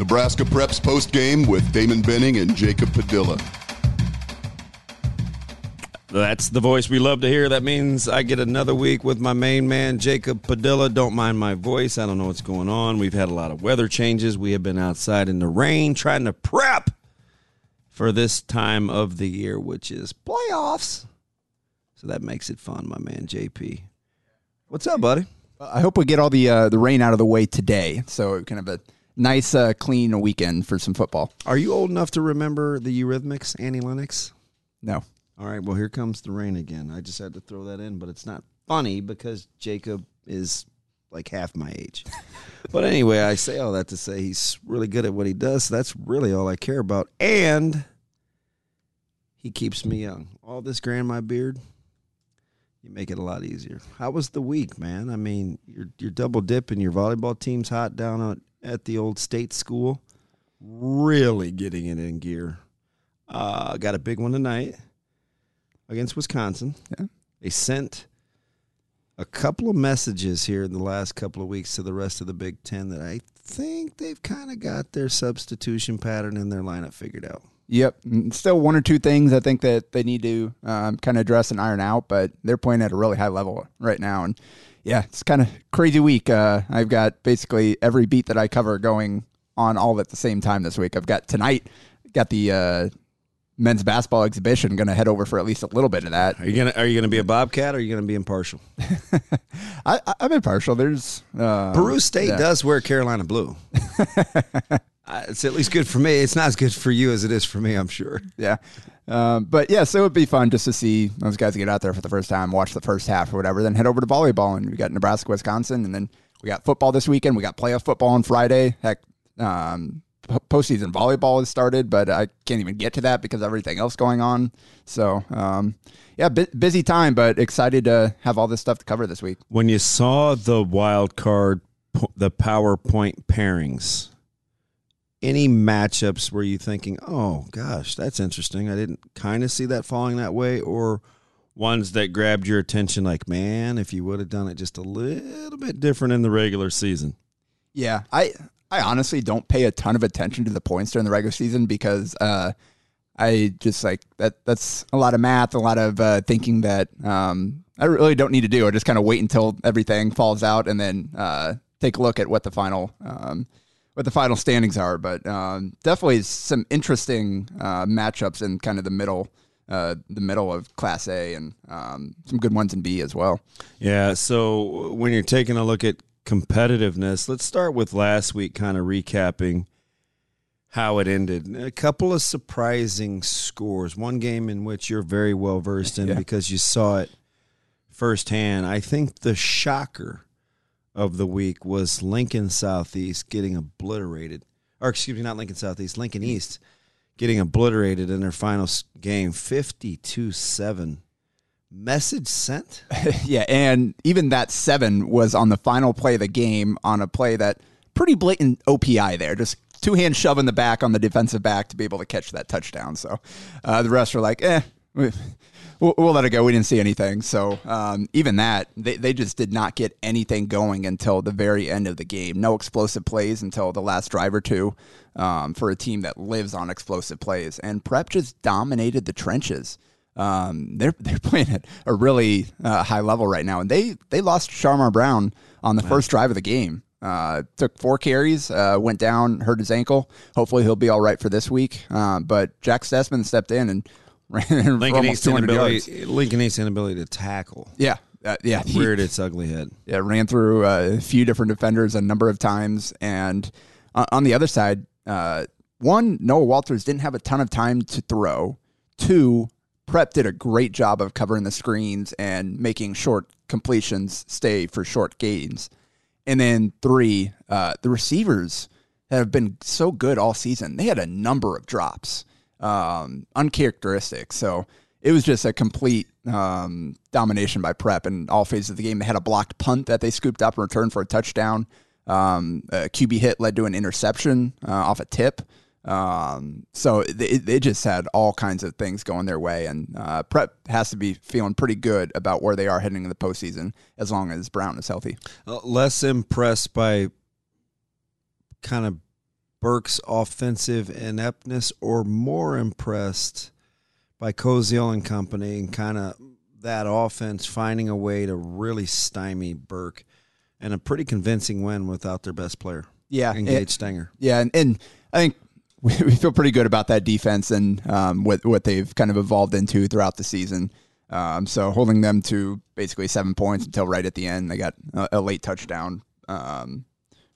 Nebraska Preps post game with Damon Benning and Jacob Padilla. That's the voice we love to hear. That means I get another week with my main man, Jacob Padilla. Don't mind my voice. I don't know what's going on. We've had a lot of weather changes. We have been outside in the rain trying to prep for this time of the year, which is playoffs. So that makes it fun, my man, JP. What's up, buddy? I hope we get all the uh, the rain out of the way today. So kind of a nice, uh, clean weekend for some football. Are you old enough to remember the Eurythmics, Annie Lennox? No. All right, well, here comes the rain again. I just had to throw that in, but it's not funny because Jacob is like half my age. but anyway, I say all that to say he's really good at what he does. So that's really all I care about. And he keeps me young. All this my beard, you make it a lot easier. How was the week, man? I mean, you're you're double dipping. Your volleyball team's hot down at, the old state school. Really getting it in gear. Uh, got a big one tonight against Wisconsin. Yeah. They sent a couple of messages here in the last couple of weeks to the rest of the Big Ten that I think they've kind of got their substitution pattern in their lineup figured out. Yep. Still one or two things I think that they need to um, kind of address and iron out, but they're playing at a really high level right now. And yeah, it's kind of crazy week. Uh, I've got basically every beat that I cover going on all at the same time this week. I've got tonight, got the uh, men's basketball exhibition. Going to head over for at least a little bit of that. Are you gonna Are you gonna be a Bobcat or are you gonna be impartial? I, I'm impartial. There's uh, Peru State yeah. does wear Carolina blue. It's at least good for me. It's not as good for you as it is for me, I'm sure. Yeah. Um, but yeah, so it'd be fun just to see those guys get out there for the first time, watch the first half or whatever, then head over to volleyball. And we got Nebraska, Wisconsin, and then we got football this weekend. We got playoff football on Friday. Heck, um, postseason volleyball has started, but I can't even get to that because everything else going on. So, um, yeah, bu- busy time, but excited to have all this stuff to cover this week. When you saw the wild card, the PowerPoint pairings, any matchups were you thinking, oh gosh, that's interesting? I didn't kind of see that falling that way, or ones that grabbed your attention, like man, if you would have done it just a little bit different in the regular season. Yeah, I I honestly don't pay a ton of attention to the points during the regular season because uh, I just like that. That's a lot of math, a lot of uh, thinking that um, I really don't need to do. I just kind of wait until everything falls out and then uh, take a look at what the final um, what the final standings are. But um, definitely some interesting uh, matchups in kind of the middle. Uh, the middle of Class A and um, some good ones in B as well. Yeah. So when you're taking a look at competitiveness, let's start with last week, kind of recapping how it ended. A couple of surprising scores. One game in which you're very well versed in Yeah. because you saw it firsthand. I think the shocker of the week was Lincoln Southeast getting obliterated. Or excuse me, not Lincoln Southeast, Lincoln East getting obliterated in their final game 52-7. Message sent? yeah, and even that seven was on the final play of the game on a play that pretty blatant OPI there, just two hand shove in the back on the defensive back to be able to catch that touchdown. So uh, the rest were like, eh, we- we'll, we'll let it go. We didn't see anything. So um, even that, they, they just did not get anything going until the very end of the game. No explosive plays until the last drive or two um, for a team that lives on explosive plays. And Prep just dominated the trenches um, they're they're playing at a really uh, high level right now, and they they lost Sharmar Brown on the first drive of the game. Uh, took four carries, uh, went down, hurt his ankle. Hopefully, he'll be all right for this week. Uh, but Jack Stessman stepped in and Lincoln almost East 200 yards. inability, Lincoln East inability to tackle Yeah, uh, yeah, he- reared its ugly head. yeah, ran through uh, a few different defenders a number of times. And uh, on the other side, uh, one, Noah Walters didn't have a ton of time to throw. Two, Prep did a great job of covering the screens and making short completions stay for short gains. And then three, uh, the receivers have been so good all season. They had a number of drops, um, uncharacteristic. So it was just a complete um, domination by Prep in all phases of the game. They had a blocked punt that they scooped up and returned for a touchdown. Um, a QB hit led to an interception uh, off a tip. Um, so they, they just had all kinds of things going their way, and uh, Prep has to be feeling pretty good about where they are heading in the postseason as long as Brown is healthy. Uh, less impressed by kind of Burke's offensive ineptness, or more impressed by Koziel and company and kind of that offense finding a way to really stymie Burke, and a pretty convincing win without their best player. Yeah, Engage it- Stenger. Yeah, and, and I think we, we feel pretty good about that defense and um, what what they've kind of evolved into throughout the season. Um, so holding them to basically seven points until right at the end, they got a, a late touchdown um,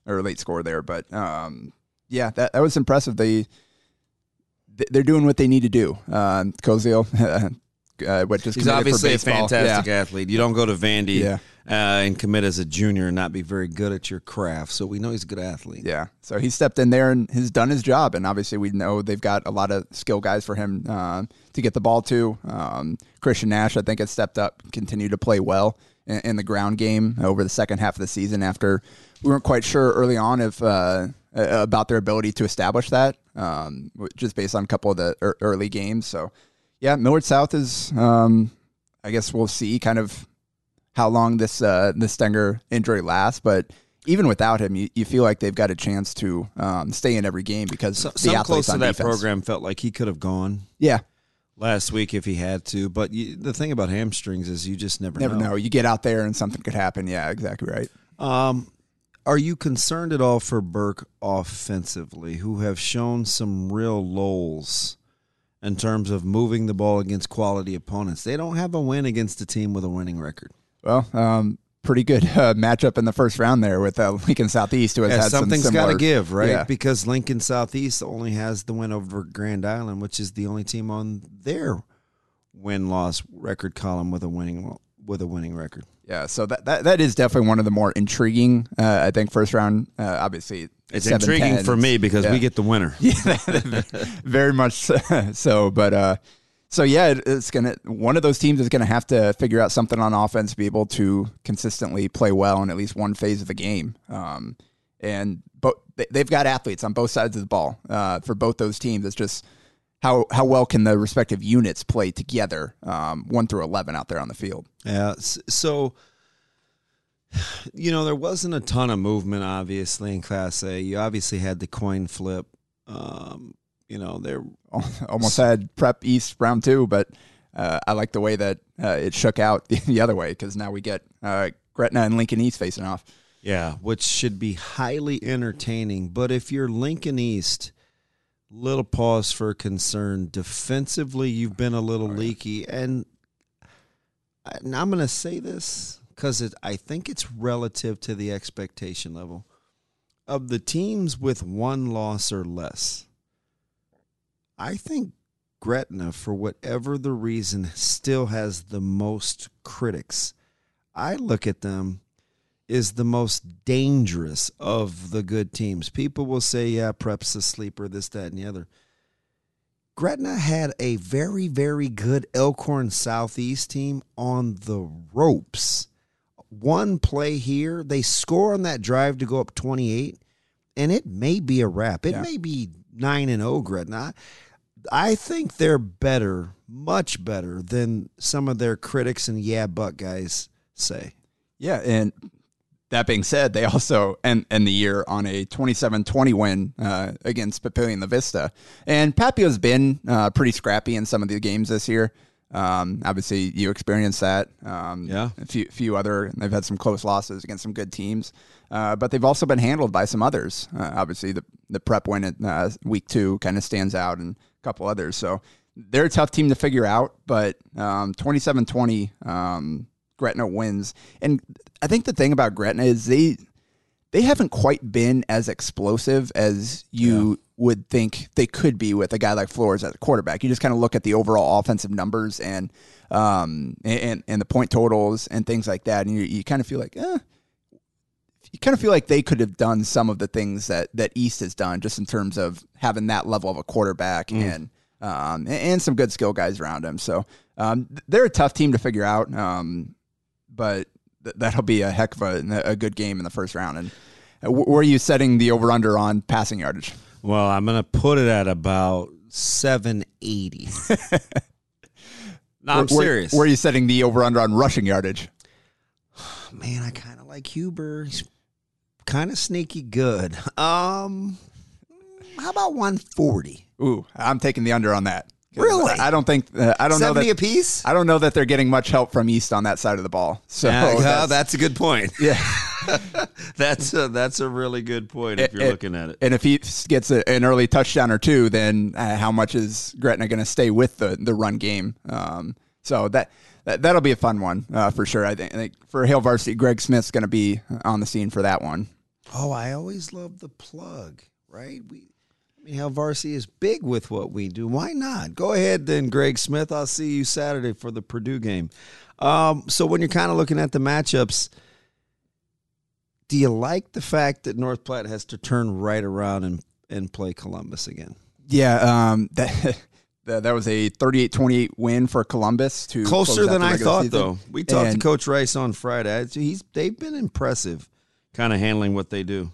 or a late score there. But um, yeah, that that was impressive. They they're doing what they need to do. Uh, Koziel, uh, what just He's obviously a fantastic Yeah. athlete. You don't go to Vandy Yeah. uh, and commit as a junior and not be very good at your craft. So we know he's a good athlete. Yeah. So he stepped in there and has done his job. And obviously, we know they've got a lot of skill guys for him uh, to get the ball to. Um, Christian Nash, I think, has stepped up, continued to play well in, in the ground game over the second half of the season after we weren't quite sure early on if. Uh, about their ability to establish that, um, just based on a couple of the ear- early games. So, yeah, Millard South is. Um, I guess we'll see kind of how long this uh, this Stenger injury lasts, but even without him, you, you feel like they've got a chance to um, stay in every game because So, the some close to that defense. program felt like he could have gone Yeah, last week if he had to. But you, the thing about hamstrings is you just never, never know. You get out there and something could happen. Yeah, exactly right. Um, are you concerned at all for Burke offensively, who have shown some real lulls in terms of moving the ball against quality opponents? They don't have a win against a team with a winning record. Well, um, pretty good uh, matchup in the first round there with uh, Lincoln Southeast, who has Yeah, had some something's got to give, right? Yeah. Because Lincoln Southeast only has the win over Grand Island, which is the only team on their win loss record column with a winning with a winning record. Yeah, so that, that that is definitely one of the more intriguing. Uh, I think first round, uh, obviously, It's 7-10, intriguing for me because yeah. we get the winner. Yeah, very much so. But uh, so yeah, it- it's gonna one of those teams is gonna have to figure out something on offense to be able to consistently play well in at least one phase of the game. Um, and but they've got athletes on both sides of the ball uh, for both those teams. It's just how how well can the respective units play together, um, one through eleven out there on the field. Yeah. So, you know, there wasn't a ton of movement, obviously, in Class A. You obviously had the coin flip. Um, you know, there. Almost had prep East round two, but uh, I like the way that uh, it shook out the, the other way because now we get uh, Gretna and Lincoln East facing off. Yeah, which should be highly entertaining. But if you're Lincoln East, little pause for concern. Defensively, you've been a little oh, leaky, and, and I'm going to say this because I think it's relative to the expectation level of the teams with one loss or less. I think Gretna, for whatever the reason, still has the most critics. I look at them is the most dangerous of the good teams. People will say, yeah, Prep's a sleeper, this, that, and the other. Gretna had a very, very good Elkhorn Southeast team on the ropes. One play here, they score on that drive to go up 28, and it may be a wrap. It Yeah. may be 9 and 0 Gretna. I think they're better, much better than some of their critics and yeah, but guys say. Yeah, and that being said, they also end, end the year on a 27-20 win uh, against Papillion La Vista. And Papio's been uh, pretty scrappy in some of the games this year. Um, obviously, you experienced that. Um, Yeah. A few, few other, they've had some close losses against some good teams. Uh, but they've also been handled by some others. Uh, obviously, the, the prep win at uh, week two kind of stands out and a couple others. So they're a tough team to figure out. But um, 27-20, um, Gretna wins. And I think the thing about Gretna is they they haven't quite been as explosive as you would think they could be with a guy like Flores as a quarterback. You just kind of look at the overall offensive numbers and um and and the point totals and things like that, and you, you kind of feel like, eh, you kind of feel like they could have done some of the things that that East has done, just in terms of having that level of a quarterback and um, and- and some good skill guys around him. So um, they're a tough team to figure out, um, but th- that'll be a heck of a, a good game in the first round. And uh, where are you setting the over under on passing yardage? Well, I'm going to put it at about 780. no, I'm Where- where- serious. Where, are you setting the over under on rushing yardage? Man, I kind of like Huber. He's kind of sneaky good. Um, how about 140? Ooh, I'm taking the under on that. Really? I don't think uh, I don't know 70 that apiece? I don't know that they're getting much help from East on that side of the ball. So Yeah, that's- that's, a good point. yeah. That's a, that's a really good point if It- you're it- looking at it. And if he gets a, an early touchdown or two, then uh, how much is Gretna going to stay with the the run game? Um, so that, that that'll be a fun one uh, for sure. I think, I think for Hail Varsity, Greg Smith's going to be on the scene for that one. Oh, I always love the plug, right? We, Hail Varsity is big with what we do. Why not? Go ahead then, Greg Smith. I'll see you Saturday for the Purdue game. Um, so when you're kind of looking at the matchups, do you like the fact that North Platte has to turn right around and, and play Columbus again? Yeah, um, that. That that was a 38-28 win for Columbus to Closer than I thought, season. though. We talked And- to Coach Rice on Friday. He's they've been impressive, kind of handling what they do.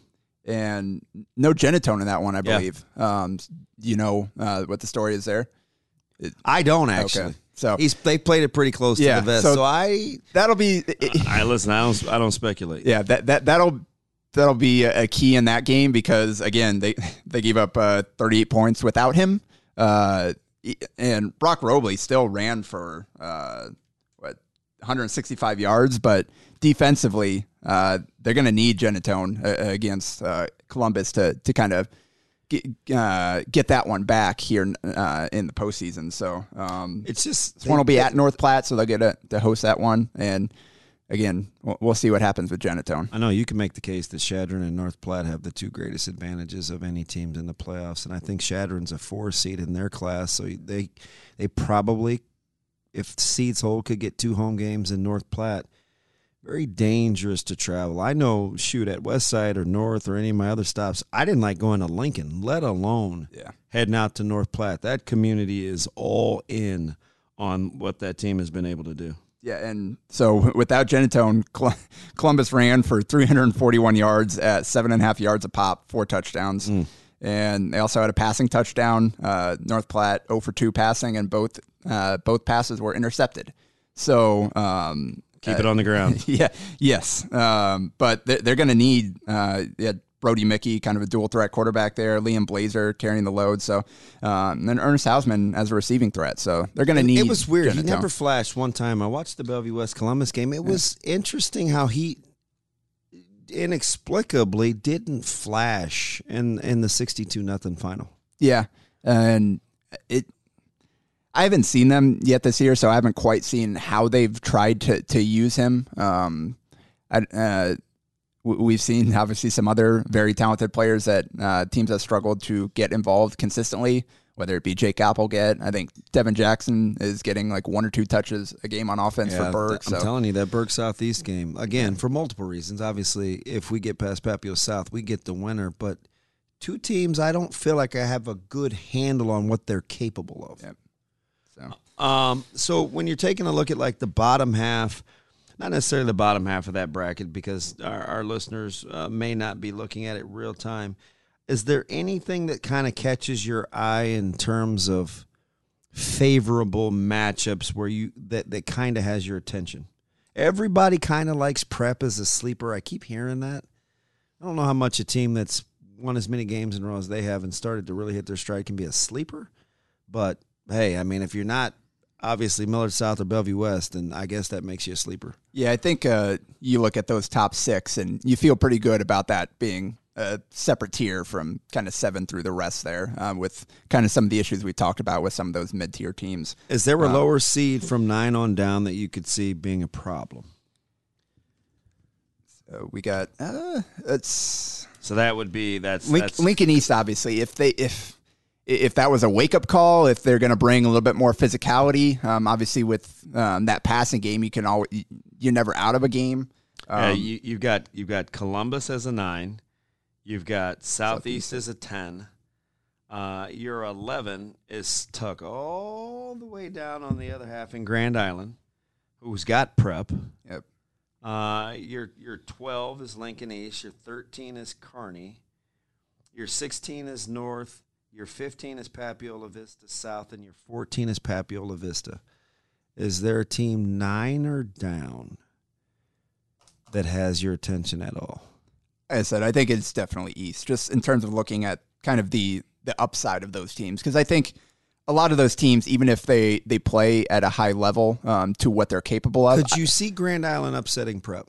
And no Genatone in that one, I Yeah. believe. Um, you know uh, what the story is there. I don't actually. Okay. So He's they played it pretty close Yeah, to the vest. so- so I that'll be I listen. I don't. I don't speculate. yeah that that that'll that'll be a a key in that game because again they they gave up uh, 38 points without him. Uh, and Brock Robley still ran for uh, what 165 yards, but defensively uh, they're going to need Genatone uh, against uh, Columbus to to kind of. Get, uh, get that one back here uh, in the postseason. So um, It's just this one will be at North Platte, so they'll get to, to host that one. And again, we'll, we'll see what happens with Genatone. I know you can make the case that Chadron and North Platte have the two greatest advantages of any teams in the playoffs, and I think Chadron's a four seed in their class, so they they probably, if seeds hold, could get two home games in North Platte. Very dangerous to travel. I know, shoot at West Side or North or any of my other stops. I didn't like going to Lincoln, let alone Yeah. heading out to North Platte. That community is all in on what that team has been able to do. Yeah, and so without Genatone, Columbus ran for 341 yards at seven and a half yards a pop, four touchdowns. And they also had a passing touchdown. Uh, North Platte 0 for 2 passing, and both uh, both passes were intercepted. So um, Keep it on the ground. yeah, yes. Um, but they're, they're going to need uh, yeah, Brody Mickey, kind of a dual threat quarterback there. Liam Blazer carrying the load. So um, and then Ernest Hausman as a receiving threat. So they're going to need. It was weird. He never flashed one time. I watched the Bellevue West Columbus game. It was interesting how he inexplicably didn't flash in in the sixty-two nothing final. Yeah, and it. I haven't seen them yet this year, so I haven't quite seen how they've tried to to use him. Um, I, uh, we've seen obviously some other very talented players that uh, teams have struggled to get involved consistently. Whether it be Jake Applegate, I think Devin Jackson is getting like one or two touches a game on offense for Burke. I'm So telling you that Burke Southeast game again for multiple reasons. Obviously, if we get past Papio South, we get the winner. But two teams, I don't feel like I have a good handle on what they're capable of. Yep. Um, so when you're taking a look at like the bottom half, not necessarily the bottom half of that bracket because our, our listeners uh, may not be looking at it real time. Is there anything that kind of catches your eye in terms of favorable matchups where you that that kind of has your attention? Everybody kind of likes prep as a sleeper. I keep hearing that. I don't know how much a team that's won as many games in a row as they have and started to really hit their stride can be a sleeper. But hey, I mean, if you're not obviously Millard South or Bellevue West, and I guess that makes you a sleeper. Yeah, I think uh, you look at those top six and you feel pretty good about that being a separate tier from kind of seven through the rest there, um, with kind of some of the issues we talked about with some of those mid tier teams. Is there a lower seed from nine on down that you could see being a problem? Uh, we got uh, it's So that would be that's, Link, that's Lincoln East. Obviously, if they if if that was a wake up call, if they're going to bring a little bit more physicality, um, obviously with um, that passing game, you can always you're never out of a game. Yeah, Um, you, you've got you've got Columbus as a nine, you've got Southeast as a ten. Uh, your eleven is tuck all the way down on the other half in Grand Island, who's got prep. Yep. Uh, your your twelve is Lincoln East. Your thirteen is Kearney. Your sixteen is North. Your fifteen is Papio La Vista South, and your fourteen is Papio La Vista. Is there a team nine or down that has your attention at all? like I said, I think it's definitely East, just in terms of looking at kind of the the upside of those teams, because I think a lot of those teams, even if they they play at a high level um, to what they're capable of, Could you see Grand Island upsetting Prep?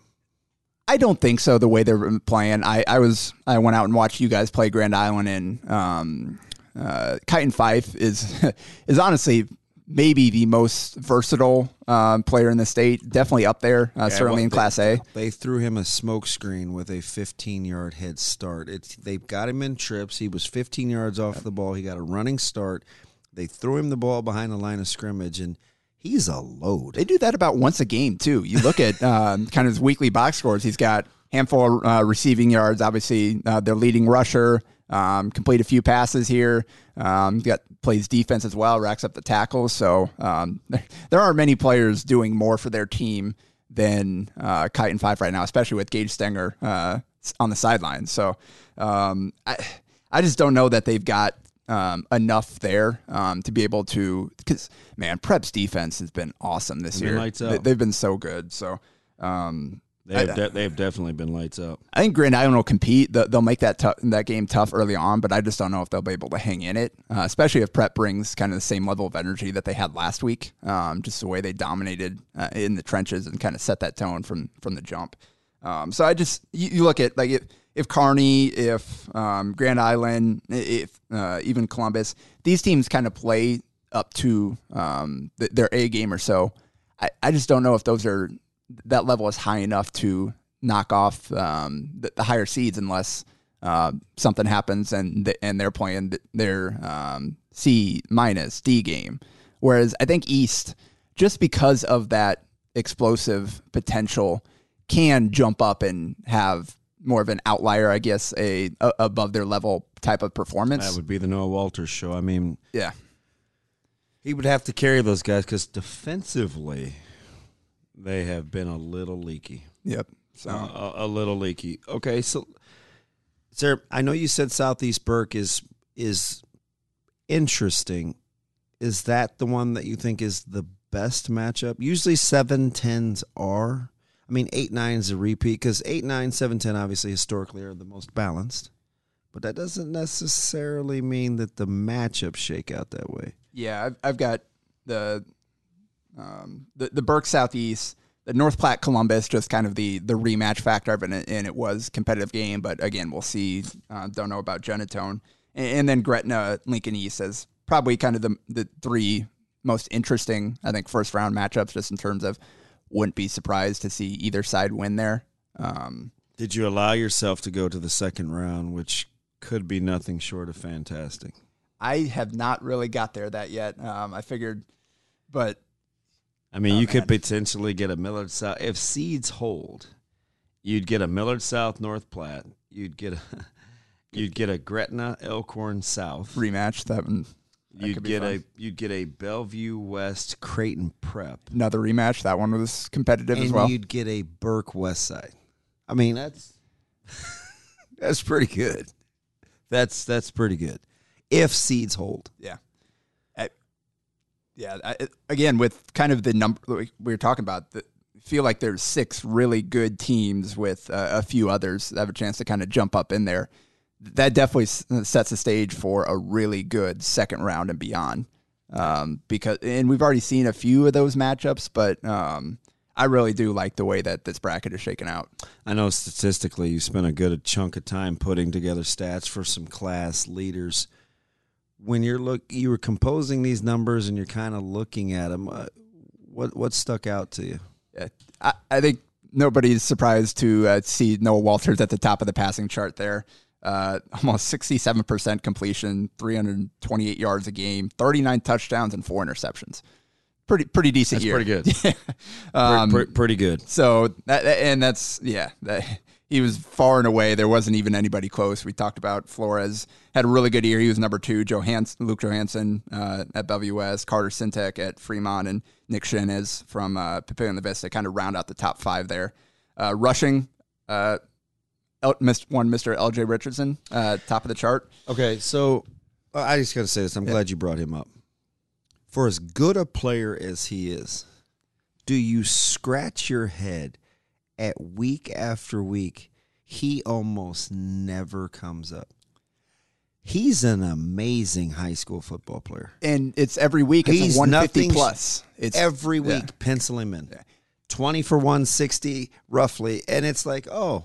I don't think so. The way they're playing, I, I was I went out and watched you guys play Grand Island, and um, uh, Fife is is honestly maybe the most versatile um, player in the state. Definitely up there, uh, certainly well, in they- Class A. They threw him a smokescreen with a 15 yard head start. It's they've got him in trips. He was 15 yards off the ball. He got a running start. They threw him the ball behind the line of scrimmage, and he's a load. They do that about once a game too. You look at um, kind of his weekly box scores. He's got handful of uh, receiving yards. Obviously, uh, their leading rusher. Um, complete a few passes here. Um, got plays defense as well. Racks up the tackles. So um, there, aren't many players doing more for their team than uh, Kite and Five right now, especially with Gage Stenger uh, on the sidelines. So um, I, I just don't know that they've got um, enough there um, to be able to. Because man, Prep's defense has been awesome this year. They, they've been so good. So um, They've, de- they've definitely been lights up. I think Grand Island will compete. They'll make that tou- that game tough early on, but I just don't know if they'll be able to hang in it, uh, especially if Prep brings kind of the same level of energy that they had last week. Um, just the way they dominated uh, in the trenches and kind of set that tone from from the jump. Um, so I just you, you look at like if if Kearney, if um, Grand Island, if uh, even Columbus, these teams kind of play up to um, th- their A game or so. I, I just don't know if those are that level is high enough to knock off um, the, the higher seeds unless uh, something happens and th- and they're playing their um, C minus D game. Whereas I think East, just because of that explosive potential, can jump up and have more of an outlier, I guess, a, a above their level type of performance. That would be the Noah Walters show. I mean, yeah, he would have to carry those guys because defensively, they have been a little leaky. yep. So Uh, a, a little leaky. Okay, so sir, I know you said Southeast Burke is is interesting. Is that the one that you think is the best matchup? Usually seven tens are. I mean, eight nine is a repeat because eight nine seven ten obviously historically are the most balanced, but that doesn't necessarily mean that the matchups shake out that way. Yeah, I've, I've got the um, the the Burke Southeast, the North Platte Columbus, just kind of the the rematch factor of it, and it was competitive game. But again, we'll see. Uh, don't know about Genatone, and, and then Gretna Lincoln East as probably kind of the the three most interesting, I think, first round matchups, just in terms of wouldn't be surprised to see either side win there. Um, Did you allow yourself to go to the second round, which could be nothing short of fantastic? I have not really got there that yet. Um, I figured, but I mean, Oh, you could potentially get a Millard South if seeds hold. You'd get a Millard South North Platte. You'd get a you'd get a Gretna Elkhorn South. rematch that one. that You'd get fun. a you'd get a Bellevue West Creighton Prep, another rematch. That one was competitive and as well. you'd get a Burke West Side. I mean, that's that's pretty good. That's that's pretty good if seeds hold. Yeah. Yeah. I, again, with kind of the number we were talking about, the, feel like there's six really good teams with uh, a few others that have a chance to kind of jump up in there. That definitely s- sets the stage for a really good second round and beyond. Um, because and we've already seen a few of those matchups, but um, I really do like the way that this bracket is shaken out. I know statistically you spent a good chunk of time putting together stats for some class leaders. When you're look, you were composing these numbers and you're kind of looking at them. Uh, what what stuck out to you? Yeah, I, I think nobody's surprised to uh, see Noah Walters at the top of the passing chart there. Uh, almost 67% completion, 328 yards a game, 39 touchdowns, and four interceptions. pretty pretty decent That's year. pretty good. Um, pretty, pretty good. So that, and that's yeah, that, he was far and away. There wasn't even anybody close. We talked about Flores had a really good year. He was number two. Johans, Luke Johansson uh, at Bellevue West, Carter Sintek at Fremont, and Nick Shinez from uh, Papillion La Vista kind of round out the top five there. Uh, rushing, uh, missed one Mr. L.J. Richardson, uh, top of the chart. Okay, so uh, I just got to say this. I'm glad you brought him up. For as good a player as he is, do you scratch your head at week after week? He almost never comes up. He's an amazing high school football player. And it's every week. It's He's 150 plus. It's Every yeah. week, pencil him in. 20 for 160, roughly. And it's like, oh,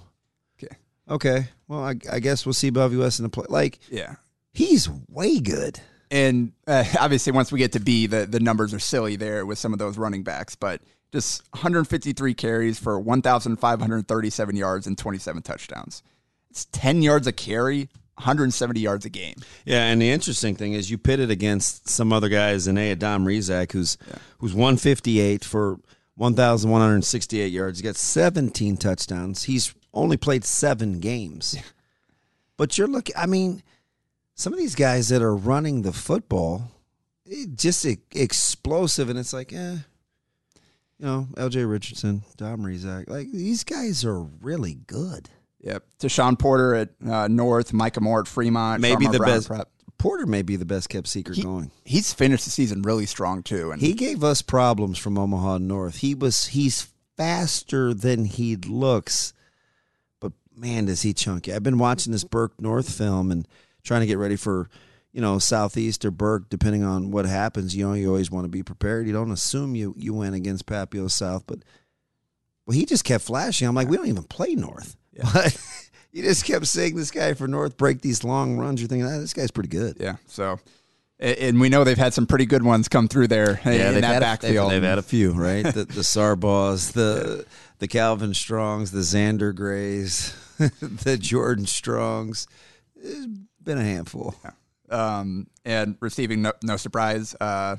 Okay. okay. Well, I, I guess we'll see Bellevue West in the play. Like, Yeah. he's way good. And uh, obviously, once we get to B, the, the numbers are silly there with some of those running backs, but just 153 carries for 1,537 yards and 27 touchdowns. It's 10 yards a carry, 170 yards a game. Yeah, and the interesting thing is you pit it against some other guys in A. Dom Rizak, who's who's 158 for 1,168 yards. He got 17 touchdowns. He's only played seven games. But you're looking, I mean, some of these guys that are running the football, it just explosive, and it's like, eh, you know, L.J. Richardson, Dom Rizak, like these guys are really good. Yep. Deshaun Porter at uh, North, Micah Moore at Fremont. Maybe Sharma the Brown best. Prep. Porter may be the best kept secret He- going. He's finished the season really strong, too. And He gave us problems from Omaha North. He was he's faster than he looks, but man, does he chunky! I've been watching this Burke North film and trying to get ready for you know Southeast or Burke, depending on what happens. You know, you always want to be prepared. You don't assume you you win against Papio South, but well, he just kept flashing. I'm like, we don't even play North, but. You just kept seeing this guy for North break these long runs. You're thinking, ah, this guy's pretty good. Yeah. So, and we know they've had some pretty good ones come through there in they've that had a- backfield. They've, they've had a few, right? the the Sarbaws, the the Calvin Strongs, the Xander Grays, the Jordan Strongs. It's been a handful. Um, and receiving no, no surprise. Uh,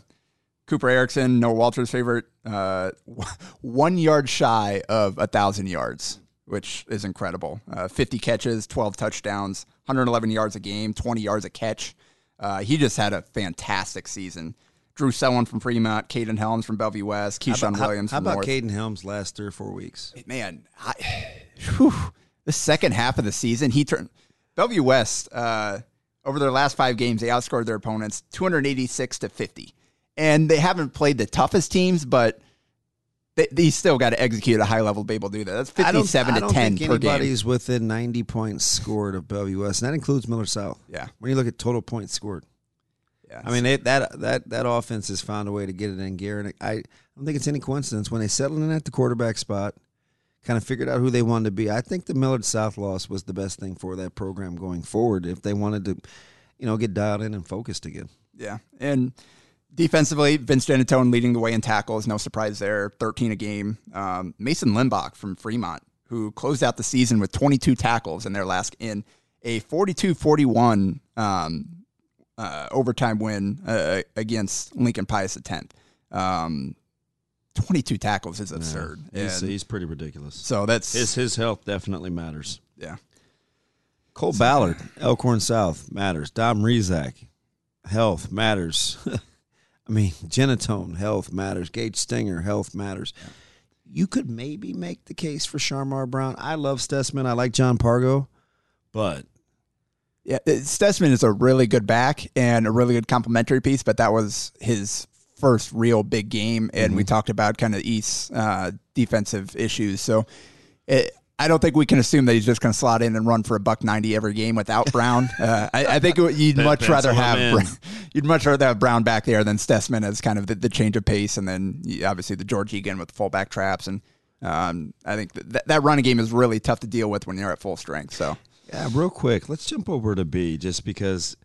Cooper Erickson, Noah Walter's favorite, uh, one yard shy of a thousand yards, which is incredible. Uh, Fifty catches, twelve touchdowns, 111 yards a game, 20 yards a catch. Uh, he just had a fantastic season. Drew Sellon from Fremont, Caden Helms from Bellevue West, Keyshawn how, Williams How from about. Caden Helms last three or four weeks? man, I, whew, the second half of the season, he turned Bellevue West uh, over their last five games. They outscored their opponents 286 to 50, and they haven't played the toughest teams, but they, they still got to execute at a high level to be able to do that. That's I don't- 57 I to don't 10 think per game. anybody's within 90 points scored of Bellevue West, and that includes Millard South. Yeah, When you look at total points scored, yeah. I mean it, that that that offense has found a way to get it in gear, and I, I don't think it's any coincidence when they settled in at the quarterback spot, kind of figured out who they wanted to be. I think the Millard South loss was the best thing for that program going forward if they wanted to, you know, get dialed in and focused again. Yeah. And defensively, Vince Genatone leading the way in tackles. No surprise there. 13 a game. Um, Mason Limbach from Fremont, who closed out the season with 22 tackles in their last in a 42 41 um, uh, overtime win uh, against Lincoln Pius X. Um, 22 tackles is absurd. He's, he's pretty ridiculous. so that's His his health definitely matters. yeah. Cole Ballard, Elkhorn South matters. Dom Rizak, health matters. I mean, Genatone, health matters. Gage Stenger, health matters. You could maybe make the case for Sharmar Brown. I love Stessman. I like John Pargo, but Yeah, it- Stessman is a really good back and a really good complementary piece, but that was his first real big game, and we talked about kind of East's uh, defensive issues. So it, I don't think we can assume that he's just going to slot in and run for a buck ninety every game without Brown. uh, I, I think you'd much rather have. Bra- you'd much rather have Brown back there than Stessman as kind of the, the change of pace, and then obviously the George Egan with the fullback traps and. Um, I think that that running game is really tough to deal with when you're at full strength. So yeah, real quick, let's jump over to B just because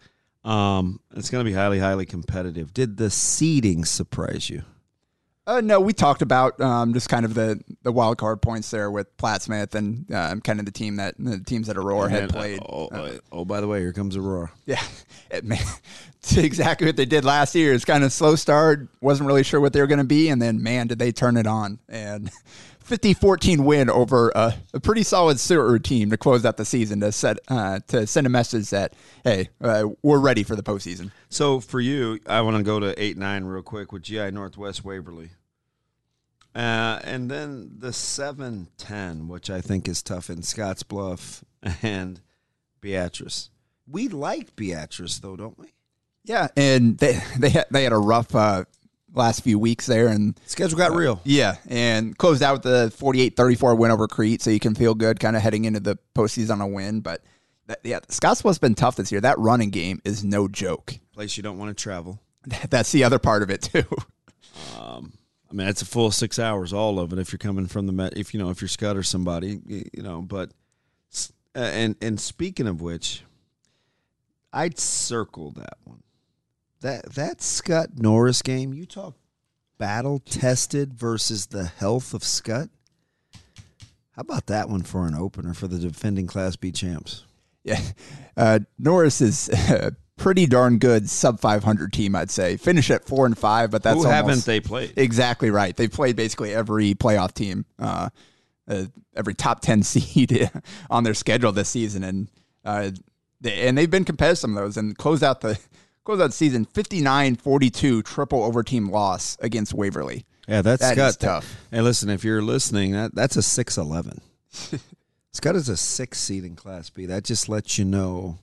um, it's going to be highly, highly competitive. Did the seeding surprise you? Uh, no, we talked about um, just kind of the, the wild card points there with Plattsmouth and um, kind of the team that the teams that Aurora had uh, played. oh, oh, oh, by the way, here comes Aurora. Yeah, it exactly what they did last year. It's kind of slow start. Wasn't really sure what they were going to be, and then man, did they turn it on and. 50-14 win over a, a pretty solid Seward team to close out the season to set uh, to send a message that hey uh, we're ready for the postseason. So for you, I want to go to eight nine real quick with GI Northwest Waverly, uh, and then the seven ten, which I think is tough in Scotts Bluff and Beatrice. We like Beatrice though, don't we? Yeah, and they they had, they had a rough uh, last few weeks there, and Schedule got real. yeah, and closed out with the 48-34 win over Crete, so you can feel good kind of heading into the postseason on a win. But that, yeah, Scottsbluff's been tough this year. That running game is no joke. Place you don't want to travel. That's the other part of it too. I mean, it's a full six hours, all of it. If you're coming from the Met, if you know, if you're Skutt or somebody, you know. But uh, and and speaking of which, I'd circle that one. That that Skutt Norris game. You talk battle tested versus the health of Skutt. How about that one for an opener for the defending Class B champs? Yeah, uh, Norris is a pretty darn good sub 500 team, I'd say. Finish at four and five, but that's Who almost- haven't they played? Exactly right. They've played basically every playoff team, uh, uh, every top ten seed on their schedule this season, and uh, they, and they've been competitive some of those and closed out the closed out season 59-42 triple overteam loss against Waverly. Yeah, that's That Skutt. tough. Hey, listen, if you're listening, that that's a six eleven. Skutt is a six seed in Class B. That just lets you know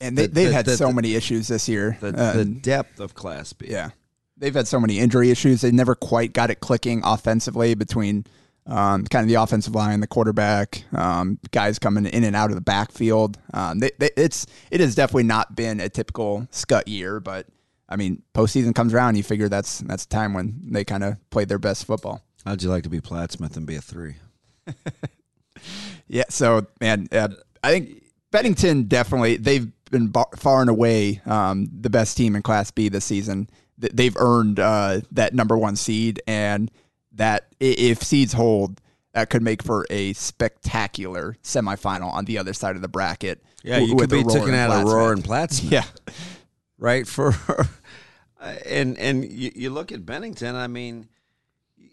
And they, The- they've the- had the- so the- many issues this year. the Uh, the depth of Class B. Yeah. They've had so many injury issues. They never quite got it clicking offensively between um, kind of the offensive line, the quarterback, um, guys coming in and out of the backfield. Um, they, they, it's it has definitely not been a typical Skutt year, but I mean, postseason comes around, you figure that's that's a time when they kind of play their best football. How'd you like to be Plattsmouth and be a three? Yeah, so man, uh, I think Bennington definitely they've been bar- far and away um, the best team in Class B this season. They've earned uh, that number one seed, and that if seeds hold, that could make for a spectacular semifinal on the other side of the bracket. Yeah, you could be taking and out Aurora and Plattsmouth. Plattsmouth. Yeah, right? For and and you, you look at Bennington. I mean,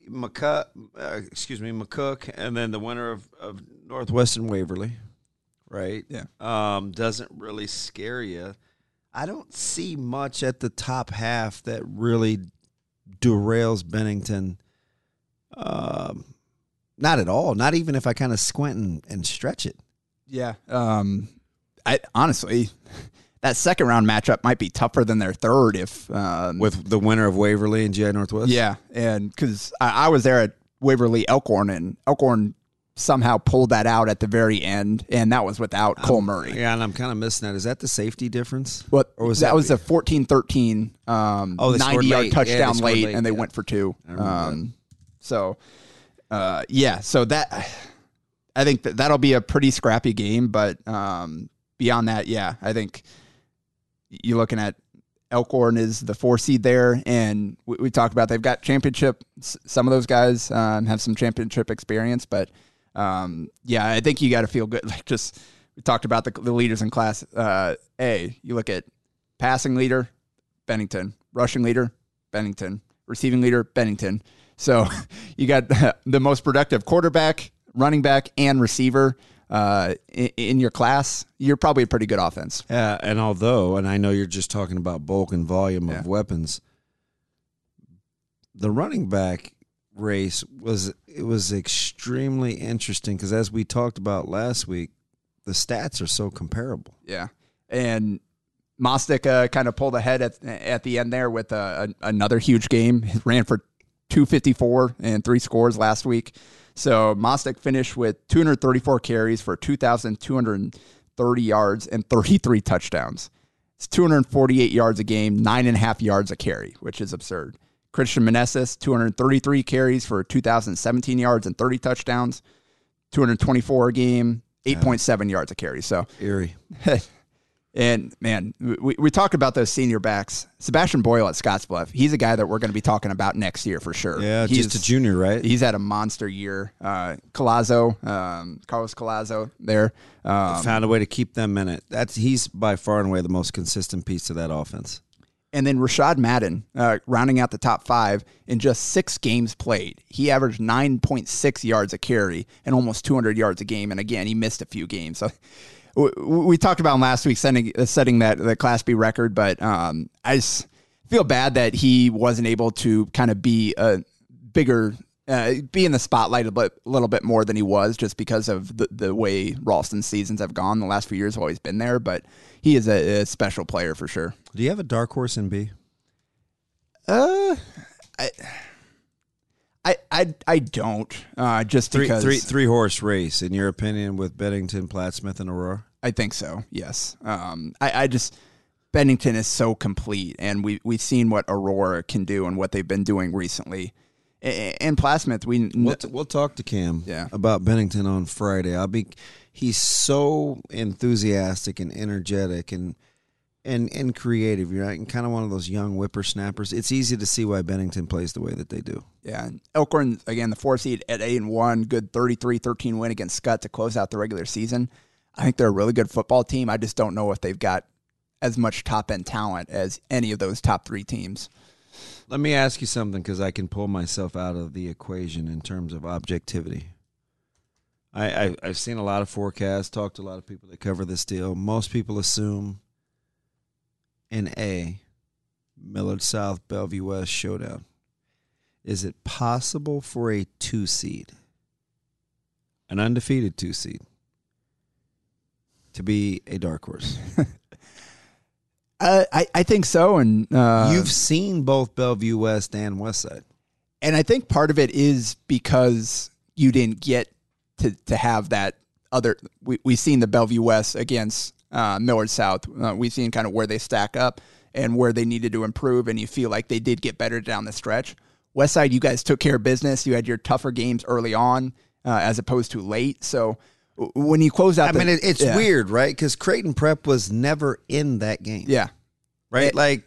McCook, uh, excuse me, McCook, and then the winner of, of Northwestern Waverly, right? Yeah. um, doesn't really scare you. I don't see much at the top half that really derails Bennington. Um, not at all. Not even if I kind of squint and, and stretch it. yeah. Um, I honestly, that second round matchup might be tougher than their third if um, With the winner of Waverly and GI Northwest. Yeah, and because I, I was there at Waverly Elkhorn, and Elkhorn somehow pulled that out at the very end, and that was without Cole Murray. Yeah, and I'm kind of missing that. Is that the safety difference? What Or was that, that- was a 14-13 um, Oh, they scored 90 yard late. Yeah, touchdown late, late, and they yeah. went for two. Um, so, uh, yeah, so that I think that that'll be a pretty scrappy game, but um, beyond that, yeah, I think you're looking at Elkhorn is the four seed there, and we, we talked about they've got championship. Some of those guys um, have some championship experience, but um, yeah, I think you got to feel good. Like just we talked about the, the leaders in class uh, A. You look at passing leader, Bennington, rushing leader, Bennington, receiving leader, Bennington. So you got the most productive quarterback, running back, and receiver uh, in, in your class. You're probably a pretty good offense. Yeah, and although, and I know you're just talking about bulk and volume Yeah. of weapons, the running back race was it was extremely interesting because as we talked about last week, the stats are so comparable. Yeah, and Mostic uh, kind of pulled ahead at at the end there with uh, a, another huge game. He ran for 254 and three scores last week. So Mostic finished with 234 carries for 2,230 yards and 33 touchdowns. It's 248 yards a game, nine and a half yards a carry, which is absurd. Christian Meneses, 233 carries for 2,017 yards and 30 touchdowns, 224 a game, 8.7 yards a carry. So Eerie. And man, we, we talked about those senior backs. Sebastian Boyle at Scottsbluff. He's a guy that we're going to be talking about next year for sure. Yeah, he's, just a junior, right? He's had a monster year. Uh, Colazo, um, Carlos Colazo there. Um, Found a way to keep them in it. That's he's by far and away the most consistent piece to that offense. And then Rashad Madden, uh, rounding out the top five in just six games played. He averaged 9.6 yards a carry and almost 200 yards a game. And again, he missed a few games. So we, we talked about him last week setting, setting that the Class B record, but um, I just feel bad that he wasn't able to kind of be a bigger. Uh, be in the spotlight a bit, little bit more than he was, just because of the, the way Ralston's seasons have gone. The last few years have always been there, but he is a, a special player for sure. Do you have a dark horse in B? Uh, I, I, I, I don't. Uh, just Three, because three, three horse race, in your opinion, with Bennington, Plattsmouth, and Aurora? I think so. Yes. Um, I, I just Bennington is so complete, and we we've seen what Aurora can do and what they've been doing recently. And Plattsmouth, we We'll, t- we'll talk to Cam Yeah. about Bennington on Friday. I'll be he's so enthusiastic and energetic and and and creative. You're right, and kind of one of those young whippersnappers. It's easy to see why Bennington plays the way that they do. yeah. and Elkhorn again, the four seed at eight and one, good 33-13 win against Skutt to close out the regular season. I think they're a really good football team. I just don't know if they've got as much top end talent as any of those top three teams. Let me ask you something because I can pull myself out of the equation in terms of objectivity. I, I I've seen a lot of forecasts, talked to a lot of people that cover this deal. Most people assume an A, Millard South, Bellevue West showdown. Is it possible for a two seed, an undefeated two seed, to be a dark horse? Uh, I I think so, and uh, You've seen both Bellevue West and West Side. and I think part of it is because you didn't get to to have that other. We we've seen the Bellevue West against uh, Millard South. Uh, we've seen kind of where they stack up and where they needed to improve, and you feel like they did get better down the stretch. West Side, you guys took care of business. You had your tougher games early on, uh, as opposed to late. So when you close out, I the- mean, it, it's yeah. weird, right? Because Creighton Prep was never in that game. Yeah, right? It- like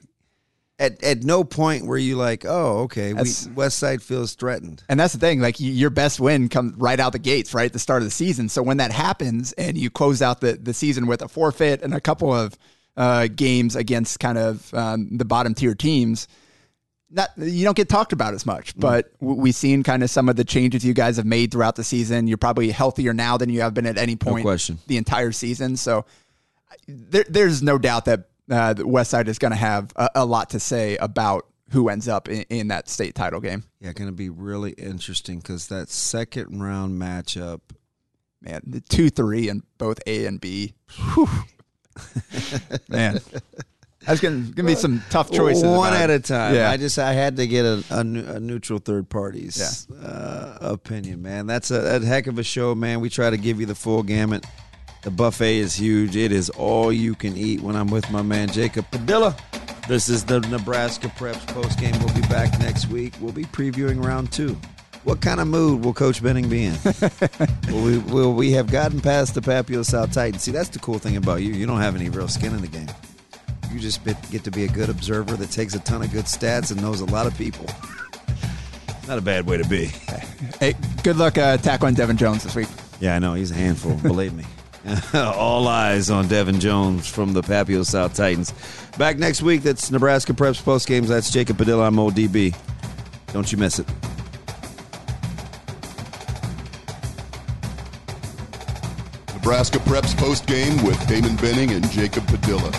at at no point were you like, oh, okay, we, West Side feels threatened. And that's the thing, like your best win comes right out the gates, right at the start of the season. So when that happens and you close out the, the season with a forfeit and a couple of uh, games against kind of um, the bottom tier teams, not you don't get talked about as much. But we've seen kind of some of the changes you guys have made throughout the season. You're probably healthier now than you have been at any point question. the entire season. So there, there's no doubt that uh, the West Side is going to have a, a lot to say about who ends up in, in that state title game. Yeah, going to be really interesting because that second round matchup. man, the two, three, and both A and B. Whew. man, that's gonna gonna be some tough choices. one at a time. Yeah, I just I had to get a, a, a neutral third party's uh, opinion, man. That's a, a heck of a show, man. We try to give you the full gamut. The buffet is huge. It is all you can eat. When I'm with my man Jacob Padilla, this is the Nebraska Preps post game. We'll be back next week. We'll be previewing round two. What kind of mood will Coach Benning be in? will, we, will we have gotten past the Papio South Titans? See, that's the cool thing about you. You don't have any real skin in the game. You just bit, get to be a good observer that takes a ton of good stats and knows a lot of people. Not a bad way to be. hey, good luck uh, tackling Devin Jones this week. Yeah, I know. He's a handful, believe me. All eyes on Devin Jones from the Papio South Titans. Back next week, that's Nebraska Preps Post Games. That's Jacob Padilla. I'm ODB. Don't you miss it. Nebraska Preps post game with Damon Benning and Jacob Padilla.